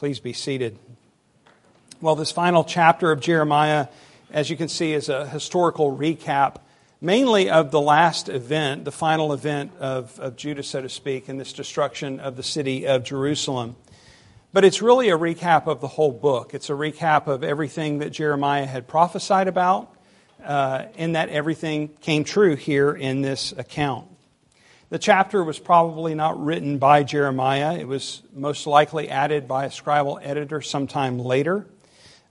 Please be seated. Well, this final chapter of Jeremiah, as you can see, is a historical recap, mainly of the last event, the final event of, of Judah, so to speak, and this destruction of the city of Jerusalem. But it's really a recap of the whole book. It's a recap of everything that Jeremiah had prophesied about, uh, and that everything came true here in this account. The chapter was probably not written by Jeremiah. It was most likely added by a scribal editor sometime later.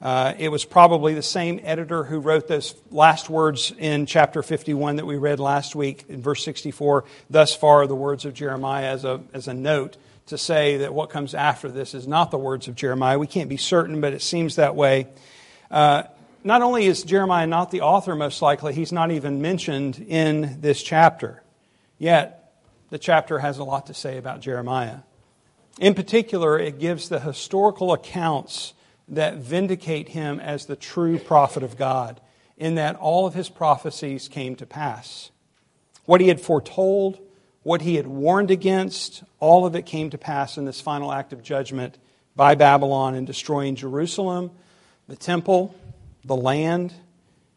Uh, it was probably the same editor who wrote those last words in chapter 51 that we read last week in verse 64. Thus far, the words of Jeremiah as a, as a note to say that what comes after this is not the words of Jeremiah. We can't be certain, but it seems that way. Uh, not only is Jeremiah not the author, most likely, he's not even mentioned in this chapter. Yet, the chapter has a lot to say about Jeremiah. In particular, it gives the historical accounts that vindicate him as the true prophet of God, in that all of his prophecies came to pass. What he had foretold, what he had warned against, all of it came to pass in this final act of judgment by Babylon in destroying Jerusalem, the temple, the land,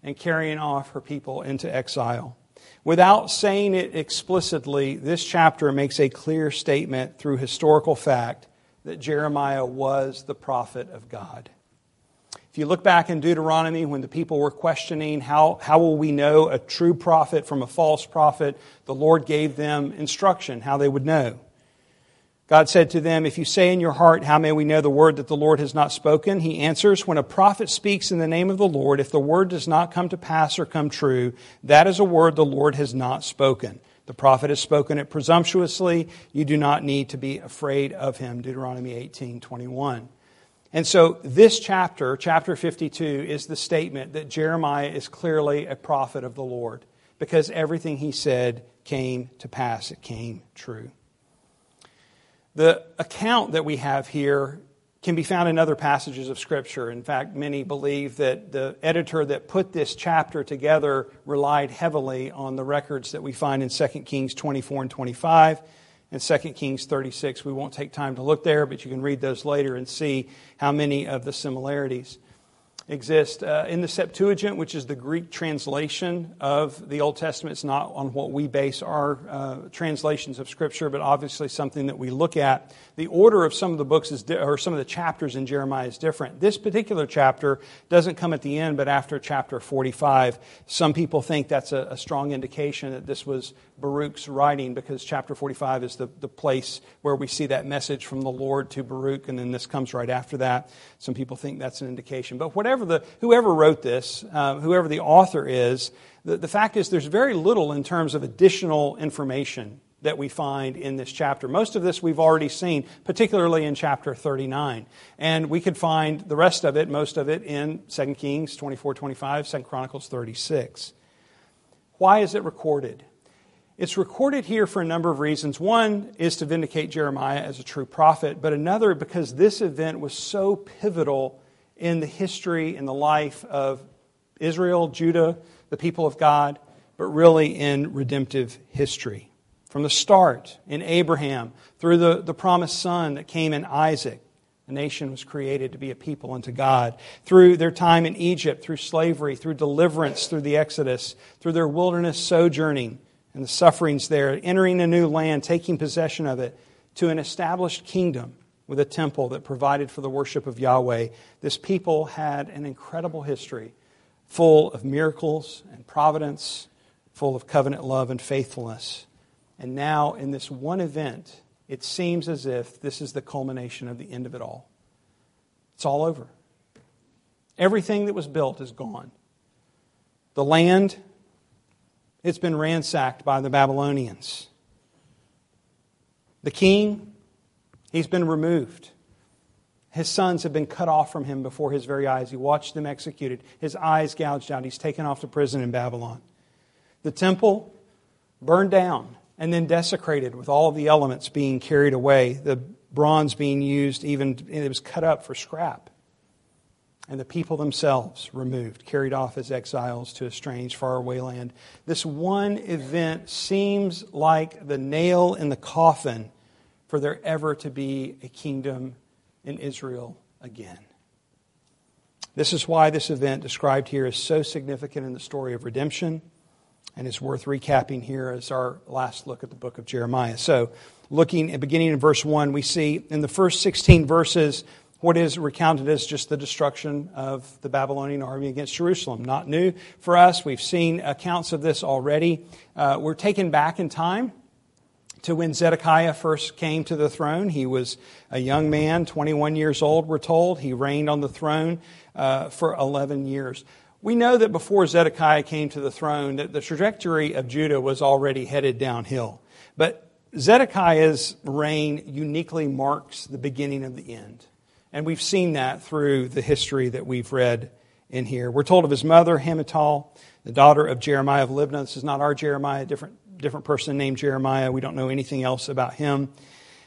and carrying off her people into exile. Without saying it explicitly, this chapter makes a clear statement through historical fact that Jeremiah was the prophet of God. If you look back in Deuteronomy when the people were questioning how, how will we know a true prophet from a false prophet, the Lord gave them instruction how they would know. God said to them, If you say in your heart, How may we know the word that the Lord has not spoken? He answers, When a prophet speaks in the name of the Lord, if the word does not come to pass or come true, that is a word the Lord has not spoken. The prophet has spoken it presumptuously. You do not need to be afraid of him. Deuteronomy 18 21. And so this chapter, chapter 52, is the statement that Jeremiah is clearly a prophet of the Lord because everything he said came to pass. It came true. The account that we have here can be found in other passages of Scripture. In fact, many believe that the editor that put this chapter together relied heavily on the records that we find in 2 Kings 24 and 25 and 2 Kings 36. We won't take time to look there, but you can read those later and see how many of the similarities exist. Uh, in the Septuagint, which is the Greek translation of the Old Testament, it's not on what we base our uh, translations of Scripture, but obviously something that we look at. The order of some of the books is, di- or some of the chapters in Jeremiah is different. This particular chapter doesn't come at the end, but after chapter 45. Some people think that's a, a strong indication that this was Baruch's writing because chapter 45 is the, the place where we see that message from the Lord to Baruch, and then this comes right after that. Some people think that's an indication. But whatever the, whoever wrote this, uh, whoever the author is, the, the fact is there's very little in terms of additional information that we find in this chapter. Most of this we've already seen, particularly in chapter 39. And we could find the rest of it, most of it, in 2 Kings 24, 25, 2 Chronicles 36. Why is it recorded? It's recorded here for a number of reasons. One is to vindicate Jeremiah as a true prophet, but another because this event was so pivotal in the history and the life of Israel, Judah, the people of God, but really in redemptive history. From the start, in Abraham, through the, the promised son that came in Isaac, a nation was created to be a people unto God. Through their time in Egypt, through slavery, through deliverance, through the Exodus, through their wilderness sojourning, and the sufferings there, entering a new land, taking possession of it, to an established kingdom with a temple that provided for the worship of Yahweh. This people had an incredible history full of miracles and providence, full of covenant love and faithfulness. And now, in this one event, it seems as if this is the culmination of the end of it all. It's all over. Everything that was built is gone. The land it's been ransacked by the Babylonians. The king, he's been removed. His sons have been cut off from him before his very eyes. He watched them executed, his eyes gouged out. He's taken off to prison in Babylon. The temple burned down and then desecrated with all the elements being carried away, the bronze being used, even it was cut up for scrap and the people themselves removed, carried off as exiles to a strange, faraway land. This one event seems like the nail in the coffin for there ever to be a kingdom in Israel again. This is why this event described here is so significant in the story of redemption and is worth recapping here as our last look at the book of Jeremiah. So, looking at beginning in verse 1, we see in the first 16 verses what is recounted as just the destruction of the Babylonian army against Jerusalem. Not new for us. We've seen accounts of this already. Uh, we're taken back in time to when Zedekiah first came to the throne. He was a young man, 21 years old, we're told. He reigned on the throne uh, for 11 years. We know that before Zedekiah came to the throne, that the trajectory of Judah was already headed downhill. But Zedekiah's reign uniquely marks the beginning of the end. And we've seen that through the history that we've read in here. We're told of his mother, Hamutal, the daughter of Jeremiah of Libnah. This is not our Jeremiah, different, different person named Jeremiah. We don't know anything else about him.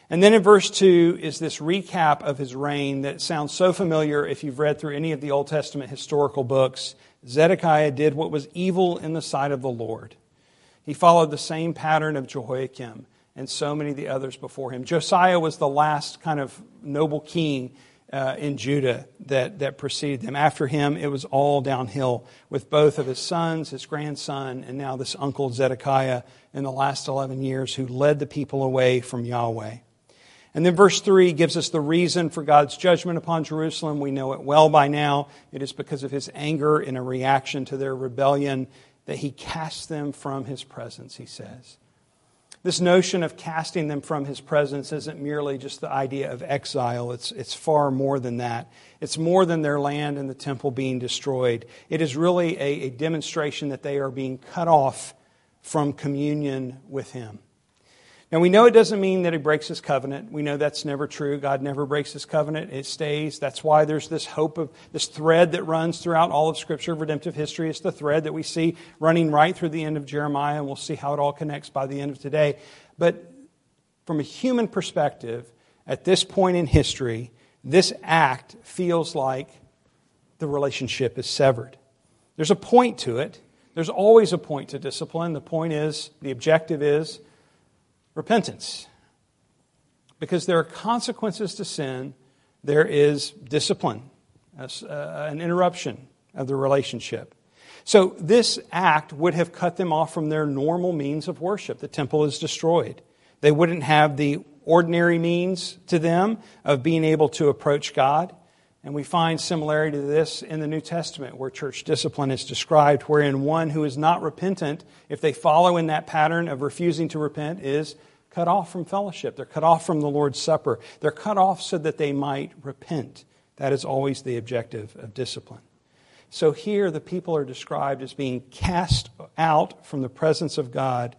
And then in verse 2 is this recap of his reign that sounds so familiar if you've read through any of the Old Testament historical books. Zedekiah did what was evil in the sight of the Lord. He followed the same pattern of Jehoiakim and so many of the others before him. Josiah was the last kind of noble king uh, in Judah that, that preceded them. After him, it was all downhill with both of his sons, his grandson, and now this uncle Zedekiah in the last 11 years who led the people away from Yahweh. And then verse 3 gives us the reason for God's judgment upon Jerusalem. We know it well by now. It is because of his anger in a reaction to their rebellion that he casts them from his presence, he says. This notion of casting them from his presence isn't merely just the idea of exile, it's, it's far more than that. It's more than their land and the temple being destroyed. It is really a, a demonstration that they are being cut off from communion with him. Now, we know it doesn't mean that he breaks his covenant. We know that's never true. God never breaks his covenant, it stays. That's why there's this hope of this thread that runs throughout all of Scripture redemptive history. It's the thread that we see running right through the end of Jeremiah, and we'll see how it all connects by the end of today. But from a human perspective, at this point in history, this act feels like the relationship is severed. There's a point to it. There's always a point to discipline. The point is, the objective is repentance. Because there are consequences to sin, there is discipline, uh, an interruption of the relationship. So, this act would have cut them off from their normal means of worship. The temple is destroyed. They wouldn't have the ordinary means to them of being able to approach God. And we find similarity to this in the New Testament, where church discipline is described, wherein one who is not repentant, if they follow in that pattern of refusing to repent, is cut off from fellowship. They're cut off from the Lord's Supper. They're cut off so that they might repent. That is always the objective of discipline. So here, the people are described as being cast out from the presence of God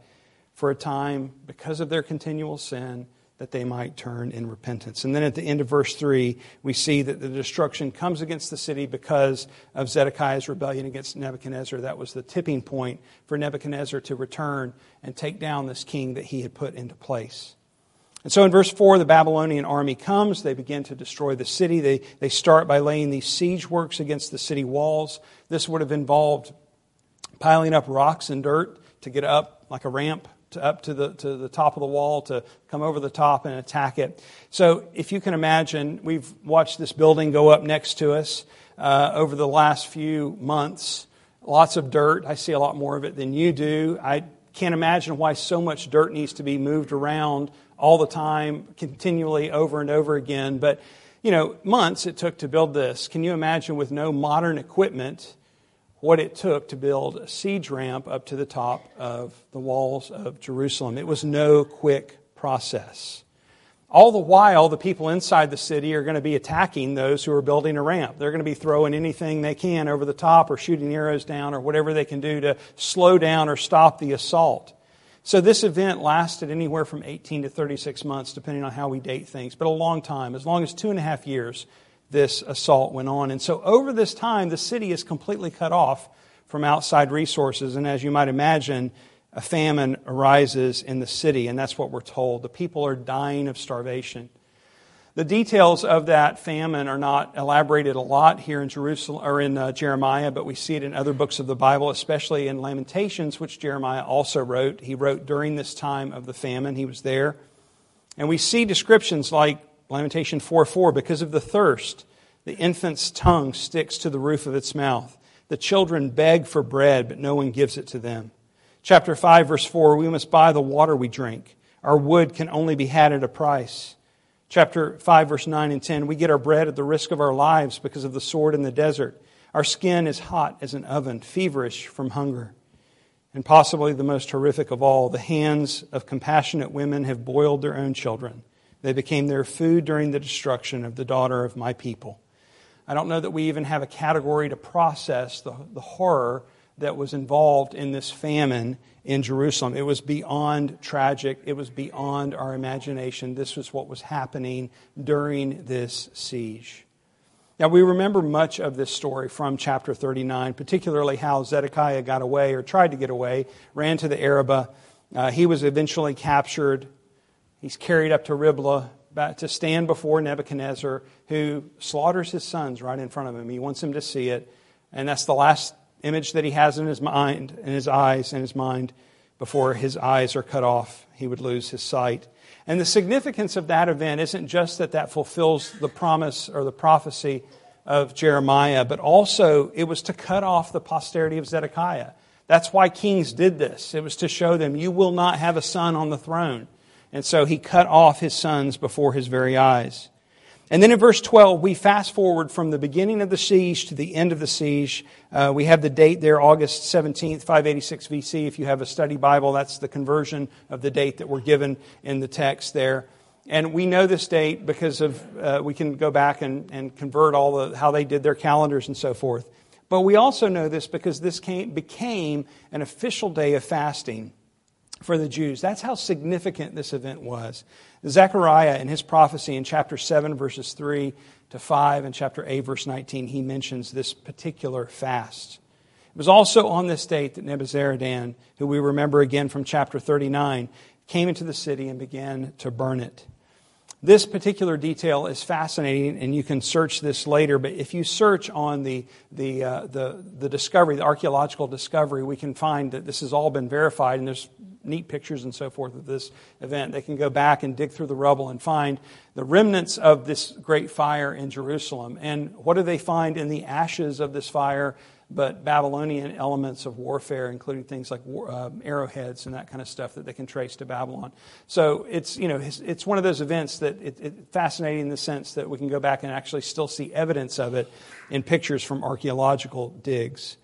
for a time because of their continual sin that they might turn in repentance. And then at the end of verse 3, we see that the destruction comes against the city because of Zedekiah's rebellion against Nebuchadnezzar. That was the tipping point for Nebuchadnezzar to return and take down this king that he had put into place. And so in verse 4, the Babylonian army comes. They begin to destroy the city. They, they start by laying these siege works against the city walls. This would have involved piling up rocks and dirt to get up like a ramp to up to the, to the top of the wall to come over the top and attack it. So, if you can imagine, we've watched this building go up next to us uh, over the last few months. Lots of dirt. I see a lot more of it than you do. I can't imagine why so much dirt needs to be moved around all the time, continually over and over again. But, you know, months it took to build this. Can you imagine with no modern equipment? What it took to build a siege ramp up to the top of the walls of Jerusalem. It was no quick process. All the while, the people inside the city are going to be attacking those who are building a ramp. They're going to be throwing anything they can over the top or shooting arrows down or whatever they can do to slow down or stop the assault. So this event lasted anywhere from 18 to 36 months, depending on how we date things, but a long time, as long as two and a half years this assault went on. And so over this time, the city is completely cut off from outside resources. And as you might imagine, a famine arises in the city, and that's what we're told. The people are dying of starvation. The details of that famine are not elaborated a lot here in Jerusalem or in uh, Jeremiah, but we see it in other books of the Bible, especially in Lamentations, which Jeremiah also wrote. He wrote during this time of the famine. He was there. And we see descriptions like Lamentation 4 4, because of the thirst, the infant's tongue sticks to the roof of its mouth. The children beg for bread, but no one gives it to them. Chapter 5, verse 4, we must buy the water we drink. Our wood can only be had at a price. Chapter 5, verse 9 and 10, we get our bread at the risk of our lives because of the sword in the desert. Our skin is hot as an oven, feverish from hunger. And possibly the most horrific of all, the hands of compassionate women have boiled their own children. They became their food during the destruction of the daughter of my people. I don't know that we even have a category to process the, the horror that was involved in this famine in Jerusalem. It was beyond tragic, it was beyond our imagination. This was what was happening during this siege. Now, we remember much of this story from chapter 39, particularly how Zedekiah got away or tried to get away, ran to the Arabah. Uh, he was eventually captured. He's carried up to Riblah to stand before Nebuchadnezzar, who slaughters his sons right in front of him. He wants him to see it. And that's the last image that he has in his mind, in his eyes, in his mind, before his eyes are cut off. He would lose his sight. And the significance of that event isn't just that that fulfills the promise or the prophecy of Jeremiah, but also it was to cut off the posterity of Zedekiah. That's why kings did this. It was to show them, you will not have a son on the throne. And so he cut off his sons before his very eyes. And then in verse 12, we fast forward from the beginning of the siege to the end of the siege. Uh, we have the date there, August 17th, 586 BC. If you have a study Bible, that's the conversion of the date that we're given in the text there. And we know this date because of, uh, we can go back and, and convert all the, how they did their calendars and so forth. But we also know this because this came, became an official day of fasting for the Jews. That's how significant this event was. Zechariah, in his prophecy in chapter 7, verses 3 to 5, and chapter 8, verse 19, he mentions this particular fast. It was also on this date that Nebuzaradan, who we remember again from chapter 39, came into the city and began to burn it. This particular detail is fascinating, and you can search this later. But if you search on the, the, uh, the, the discovery, the archaeological discovery, we can find that this has all been verified, and there's neat pictures and so forth of this event. They can go back and dig through the rubble and find the remnants of this great fire in Jerusalem. And what do they find in the ashes of this fire? But Babylonian elements of warfare, including things like war, uh, arrowheads and that kind of stuff that they can trace to Babylon. So it's you know it's, it's one of those events that it's it, fascinating in the sense that we can go back and actually still see evidence of it in pictures from archaeological digs.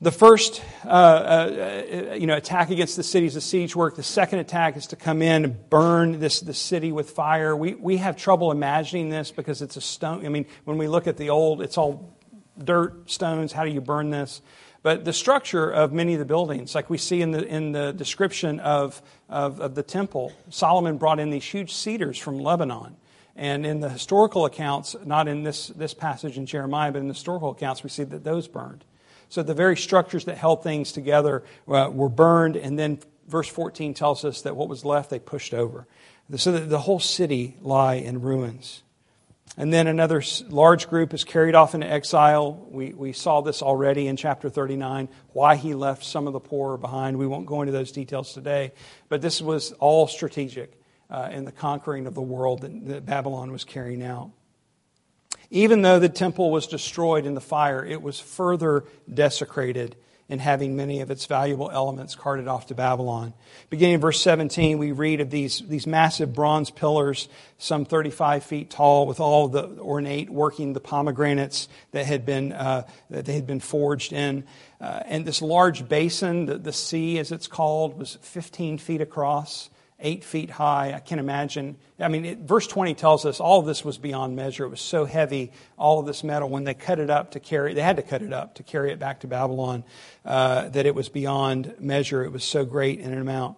The first uh, uh, you know, attack against the city is a siege work. The second attack is to come in and burn this, the city with fire. We, we have trouble imagining this because it's a stone. I mean, when we look at the old, it's all dirt, stones. How do you burn this? But the structure of many of the buildings, like we see in the, in the description of, of, of the temple, Solomon brought in these huge cedars from Lebanon. And in the historical accounts, not in this, this passage in Jeremiah, but in the historical accounts, we see that those burned. So the very structures that held things together uh, were burned, and then verse 14 tells us that what was left they pushed over. So that the whole city lie in ruins. And then another large group is carried off into exile. We, we saw this already in chapter 39, why he left some of the poor behind. We won't go into those details today. But this was all strategic uh, in the conquering of the world that, that Babylon was carrying out. Even though the temple was destroyed in the fire, it was further desecrated in having many of its valuable elements carted off to Babylon. Beginning in verse 17, we read of these, these massive bronze pillars, some 35 feet tall, with all the ornate working, the pomegranates that had been, uh, that they had been forged in. Uh, and this large basin, the, the sea as it's called, was 15 feet across eight feet high. I can't imagine. I mean, it, verse 20 tells us all of this was beyond measure. It was so heavy, all of this metal. When they cut it up to carry, they had to cut it up to carry it back to Babylon, uh, that it was beyond measure. It was so great in an amount.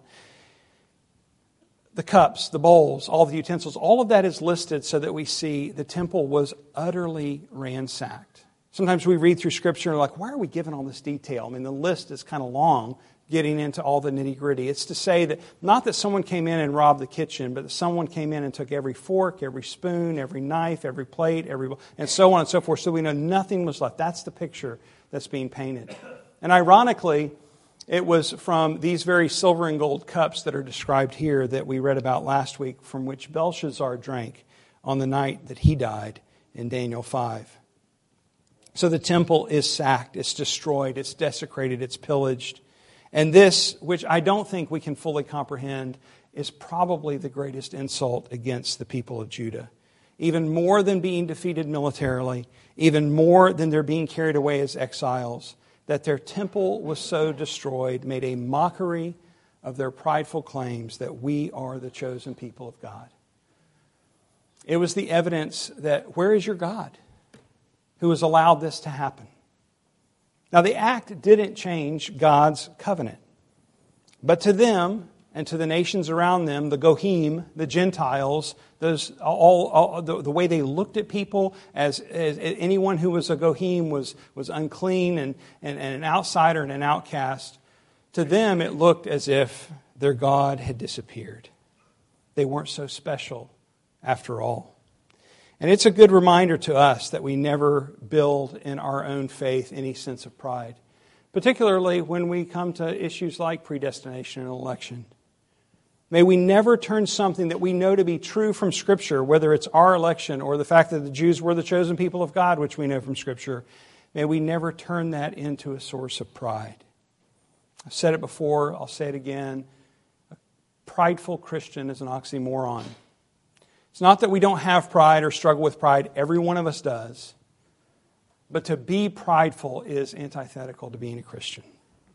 The cups, the bowls, all the utensils, all of that is listed so that we see the temple was utterly ransacked. Sometimes we read through Scripture and are like, why are we given all this detail? I mean, the list is kind of long getting into all the nitty gritty. It's to say that not that someone came in and robbed the kitchen, but that someone came in and took every fork, every spoon, every knife, every plate, every and so on and so forth. So we know nothing was left. That's the picture that's being painted. And ironically, It was from these very silver and gold cups that are described here that we read about last week, from which Belshazzar drank on the night that he died in Daniel 5. So the temple is sacked, it's destroyed, it's desecrated, it's pillaged. And this, which I don't think we can fully comprehend, is probably the greatest insult against the people of Judah. Even more than being defeated militarily, even more than their being carried away as exiles, that their temple was so destroyed made a mockery of their prideful claims that we are the chosen people of God. It was the evidence that where is your God who has allowed this to happen? Now, the act didn't change God's covenant. But to them and to the nations around them, the Goyim, the Gentiles, those, all, all the, the, way they looked at people as, as, anyone who was a Goyim was, was unclean and, and, and an outsider and an outcast. To them, it looked as if their God had disappeared. They weren't so special after all. And it's a good reminder to us that we never build in our own faith any sense of pride, particularly when we come to issues like predestination and election. May we never turn something that we know to be true from Scripture, whether it's our election or the fact that the Jews were the chosen people of God, which we know from Scripture, may we never turn that into a source of pride. I've said it before, I'll say it again. A prideful Christian is an oxymoron. It's not that we don't have pride or struggle with pride, every one of us does. But to be prideful is antithetical to being a Christian.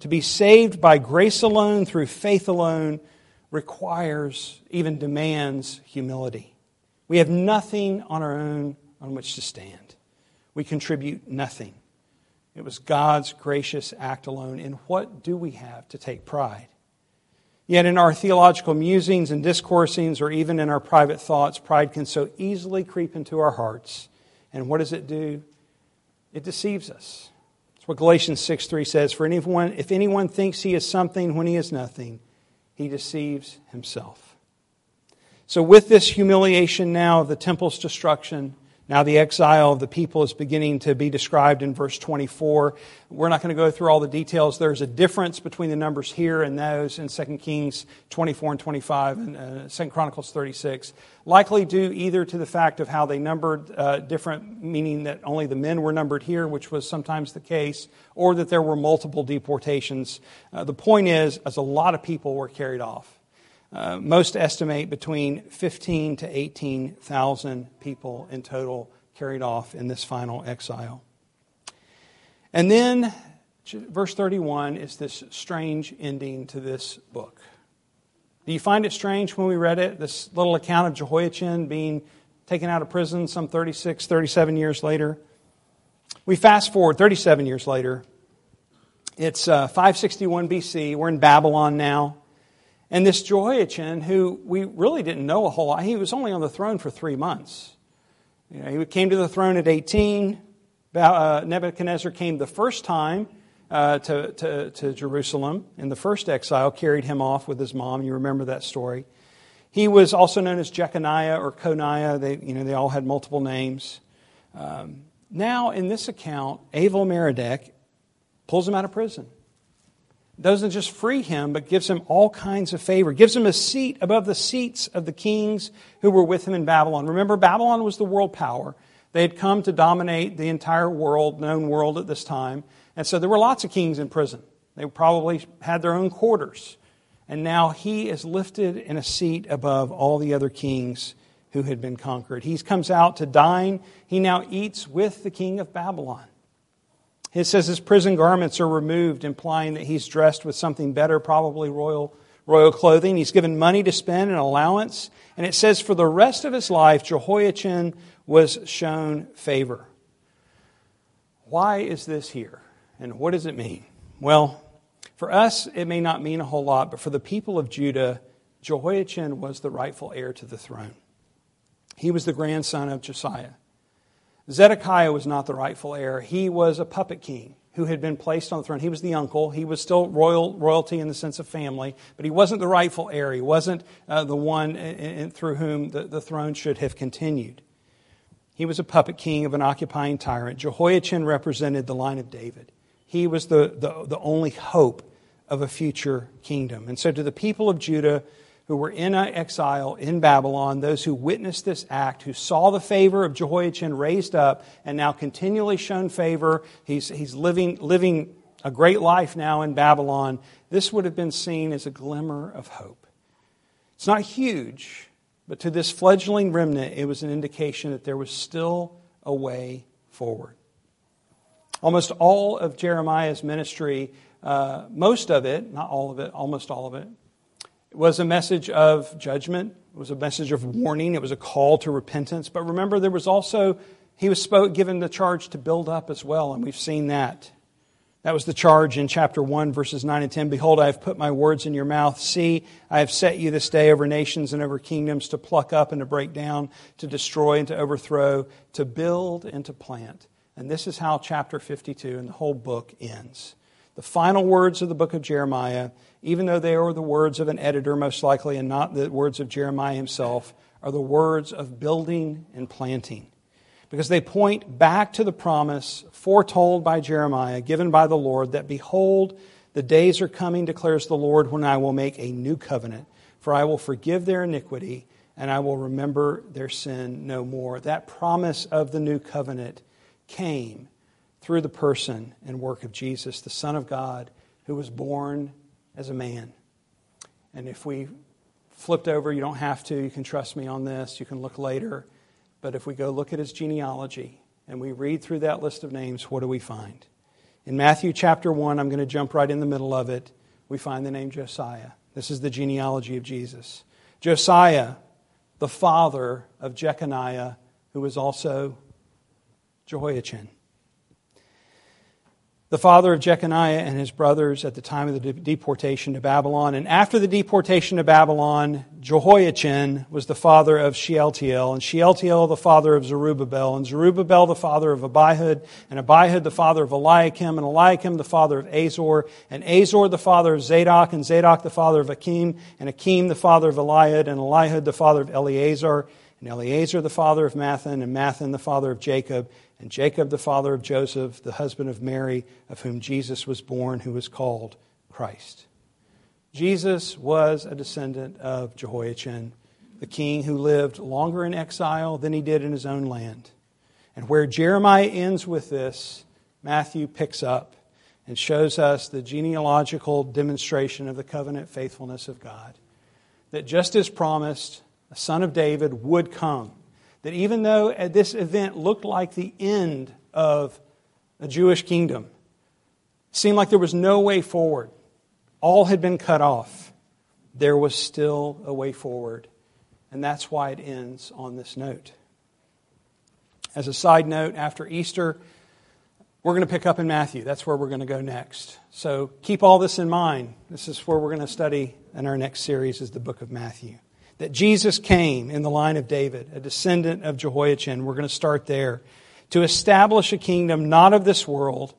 To be saved by grace alone, through faith alone, requires, even demands, humility. We have nothing on our own on which to stand. We contribute nothing. It was God's gracious act alone. In what do we have to take pride? Yet in our theological musings and discoursings, or even in our private thoughts, pride can so easily creep into our hearts. And what does it do? It deceives us. That's what Galatians 6 3 says. For anyone, if anyone thinks he is something when he is nothing, he deceives himself. So, with this humiliation now of the temple's destruction, now, the exile of the people is beginning to be described in verse 24. We're not going to go through all the details. There's a difference between the numbers here and those in 2 Kings 24 and 25 and uh, 2 Chronicles 36. Likely due either to the fact of how they numbered uh, different, meaning that only the men were numbered here, which was sometimes the case, or that there were multiple deportations. Uh, the point is, as a lot of people were carried off. Uh, most estimate between 15 to 18,000 people in total carried off in this final exile. And then, verse 31 is this strange ending to this book. Do you find it strange when we read it? This little account of Jehoiachin being taken out of prison some 36, 37 years later. We fast forward 37 years later. It's uh, 561 BC. We're in Babylon now. And this Jehoiachin, who we really didn't know a whole lot, he was only on the throne for three months. You know, he came to the throne at 18. Uh, Nebuchadnezzar came the first time uh, to, to, to Jerusalem in the first exile, carried him off with his mom. You remember that story. He was also known as Jeconiah or Coniah. They, you know, they all had multiple names. Um, now, in this account, Avil Merodach pulls him out of prison doesn't just free him, but gives him all kinds of favor, gives him a seat above the seats of the kings who were with him in Babylon. Remember, Babylon was the world power. They had come to dominate the entire world, known world at this time. And so there were lots of kings in prison. They probably had their own quarters. And now he is lifted in a seat above all the other kings who had been conquered. He comes out to dine. He now eats with the king of Babylon. It says his prison garments are removed, implying that he's dressed with something better, probably royal, royal clothing. He's given money to spend, an allowance. And it says for the rest of his life, Jehoiachin was shown favor. Why is this here? And what does it mean? Well, for us, it may not mean a whole lot, but for the people of Judah, Jehoiachin was the rightful heir to the throne. He was the grandson of Josiah. Zedekiah was not the rightful heir. He was a puppet king who had been placed on the throne. He was the uncle. He was still royal royalty in the sense of family, but he wasn't the rightful heir. He wasn't uh, the one in, in, through whom the, the throne should have continued. He was a puppet king of an occupying tyrant. Jehoiachin represented the line of David. He was the, the, the only hope of a future kingdom. And so, to the people of Judah who were in exile in Babylon, those who witnessed this act, who saw the favor of Jehoiachin raised up and now continually shown favor, he's, he's living, living a great life now in Babylon, this would have been seen as a glimmer of hope. It's not huge, but to this fledgling remnant, it was an indication that there was still a way forward. Almost all of Jeremiah's ministry, uh, most of it, not all of it, almost all of it, was a message of judgment. It was a message of warning. It was a call to repentance. But remember, there was also, he was spoke, given the charge to build up as well, and we've seen that. That was the charge in chapter 1, verses 9 and 10. Behold, I have put my words in your mouth. See, I have set you this day over nations and over kingdoms to pluck up and to break down, to destroy and to overthrow, to build and to plant. And this is how chapter 52 and the whole book ends. The final words of the book of Jeremiah, even though they are the words of an editor, most likely, and not the words of Jeremiah himself, are the words of building and planting. Because they point back to the promise foretold by Jeremiah, given by the Lord, that behold, the days are coming, declares the Lord, when I will make a new covenant, for I will forgive their iniquity and I will remember their sin no more. That promise of the new covenant came through the person and work of Jesus, the Son of God, who was born as a man. And if we flipped over, you don't have to, you can trust me on this, you can look later. But if we go look at his genealogy and we read through that list of names, what do we find? In Matthew chapter 1, I'm going to jump right in the middle of it, we find the name Josiah. This is the genealogy of Jesus. Josiah, the father of Jeconiah, who was also Jehoiachin. The father of Jeconiah and his brothers at the time of the deportation to Babylon. And after the deportation to Babylon, Jehoiachin was the father of Shealtiel, and Shealtiel the father of Zerubbabel, and Zerubbabel the father of Abihud, and Abihud the father of Eliakim, and Eliakim the father of Azor, and Azor the father of Zadok, and Zadok the father of Achim, and Achim the father of Eliud, and Eliud the father of Eleazar, and Eleazar the father of Matthan, and Matthan the father of Jacob, and Jacob, the father of Joseph, the husband of Mary, of whom Jesus was born, who was called Christ. Jesus was a descendant of Jehoiachin, the king who lived longer in exile than he did in his own land. And where Jeremiah ends with this, Matthew picks up and shows us the genealogical demonstration of the covenant faithfulness of God. That just as promised, a son of David would come that even though uh, this event looked like the end of a Jewish kingdom, seemed like there was no way forward, all had been cut off, there was still a way forward. And that's why it ends on this note. As a side note, after Easter, we're going to pick up in Matthew. That's where we're going to go next. So keep all this in mind. This is where we're going to study in our next series is the book of Matthew that Jesus came in the line of David, a descendant of Jehoiachin. We're going to start there to establish a kingdom not of this world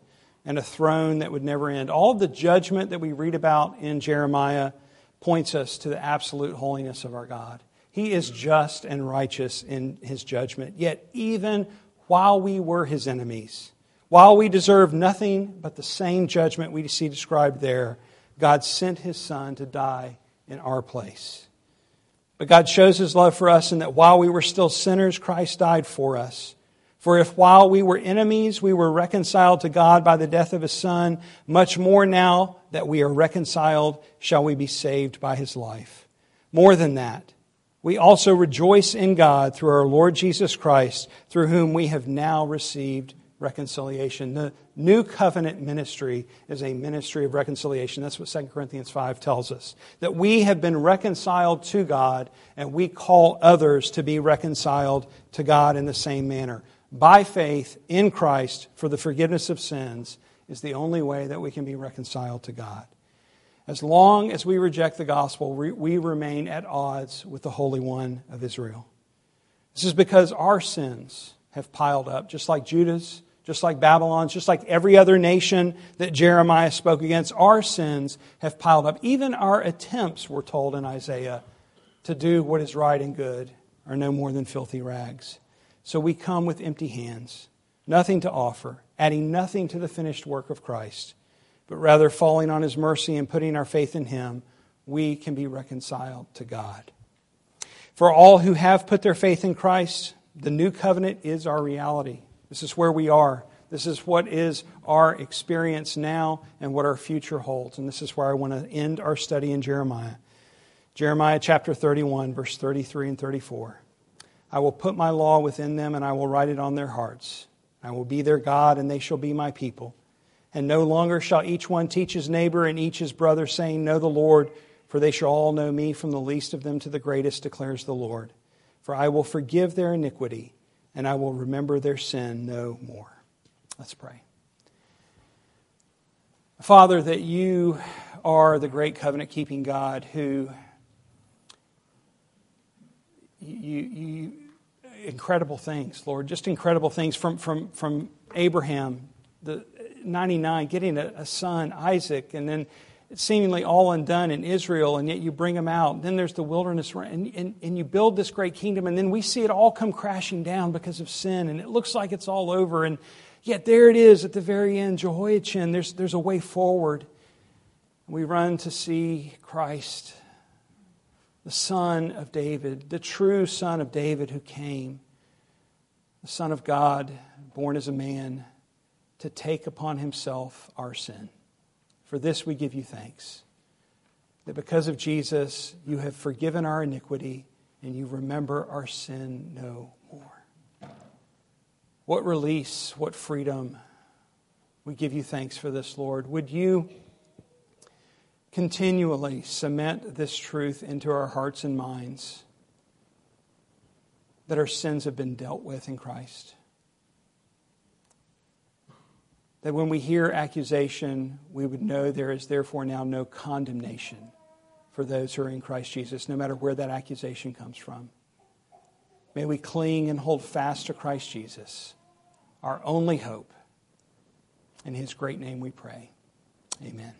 and a throne that would never end. All the judgment that we read about in Jeremiah points us to the absolute holiness of our God. He is just and righteous in his judgment. Yet, even while we were his enemies, while we deserved nothing but the same judgment we see described there, God sent his Son to die in our place. But God shows his love for us in that while we were still sinners, Christ died for us. For if while we were enemies, we were reconciled to God by the death of his Son, much more now that we are reconciled, shall we be saved by his life. More than that, we also rejoice in God through our Lord Jesus Christ, through whom we have now received reconciliation. The new covenant ministry is a ministry of reconciliation. That's what 2 Corinthians 5 tells us. That we have been reconciled to God, and we call others to be reconciled to God in the same manner. By faith in Christ for the forgiveness of sins is the only way that we can be reconciled to God. As long as we reject the gospel, we remain at odds with the Holy One of Israel. This is because our sins have piled up, just like Judah's just like Babylon, just like every other nation that Jeremiah spoke against, our sins have piled up. Even our attempts, we're told in Isaiah, to do what is right and good are no more than filthy rags. So we come with empty hands, nothing to offer, adding nothing to the finished work of Christ. but rather falling on his mercy and putting our faith in him, we can be reconciled to God. For all who have put their faith in Christ, the new covenant is our reality. This is where we are. This is what is our experience now and what our future holds. And this is where I want to end our study in Jeremiah. Jeremiah chapter 31, verse 33 and 34. I will put my law within them, and I will write it on their hearts. I will be their God, and they shall be my people. And no longer shall each one teach his neighbor and each his brother, saying, Know the Lord, for they shall all know me, from the least of them to the greatest, declares the Lord. For I will forgive their iniquity, and I will remember their sin no more. Let's pray. Father, that you are the great covenant keeping God who you, you incredible things, Lord, just incredible things from, from, from Abraham, the 99, getting a, a son, Isaac, and then seemingly all undone in Israel, and yet you bring them out. Then there's the wilderness, and, and, and you build this great kingdom, and then we see it all come crashing down because of sin, and it looks like it's all over. And yet there it is at the very end, Jehoiachin, there's, there's a way forward. We run to see Christ, the Son of David, the true Son of David who came, the Son of God, born as a man to take upon himself our sin. For this we give you thanks. That because of Jesus, you have forgiven our iniquity and you remember our sin no more. What release, what freedom. We give you thanks for this, Lord. Would you continually cement this truth into our hearts and minds that our sins have been dealt with in Christ? That when we hear accusation, we would know there is therefore now no condemnation for those who are in Christ Jesus, no matter where that accusation comes from. May we cling and hold fast to Christ Jesus, our only hope. In his great name we pray. Amen.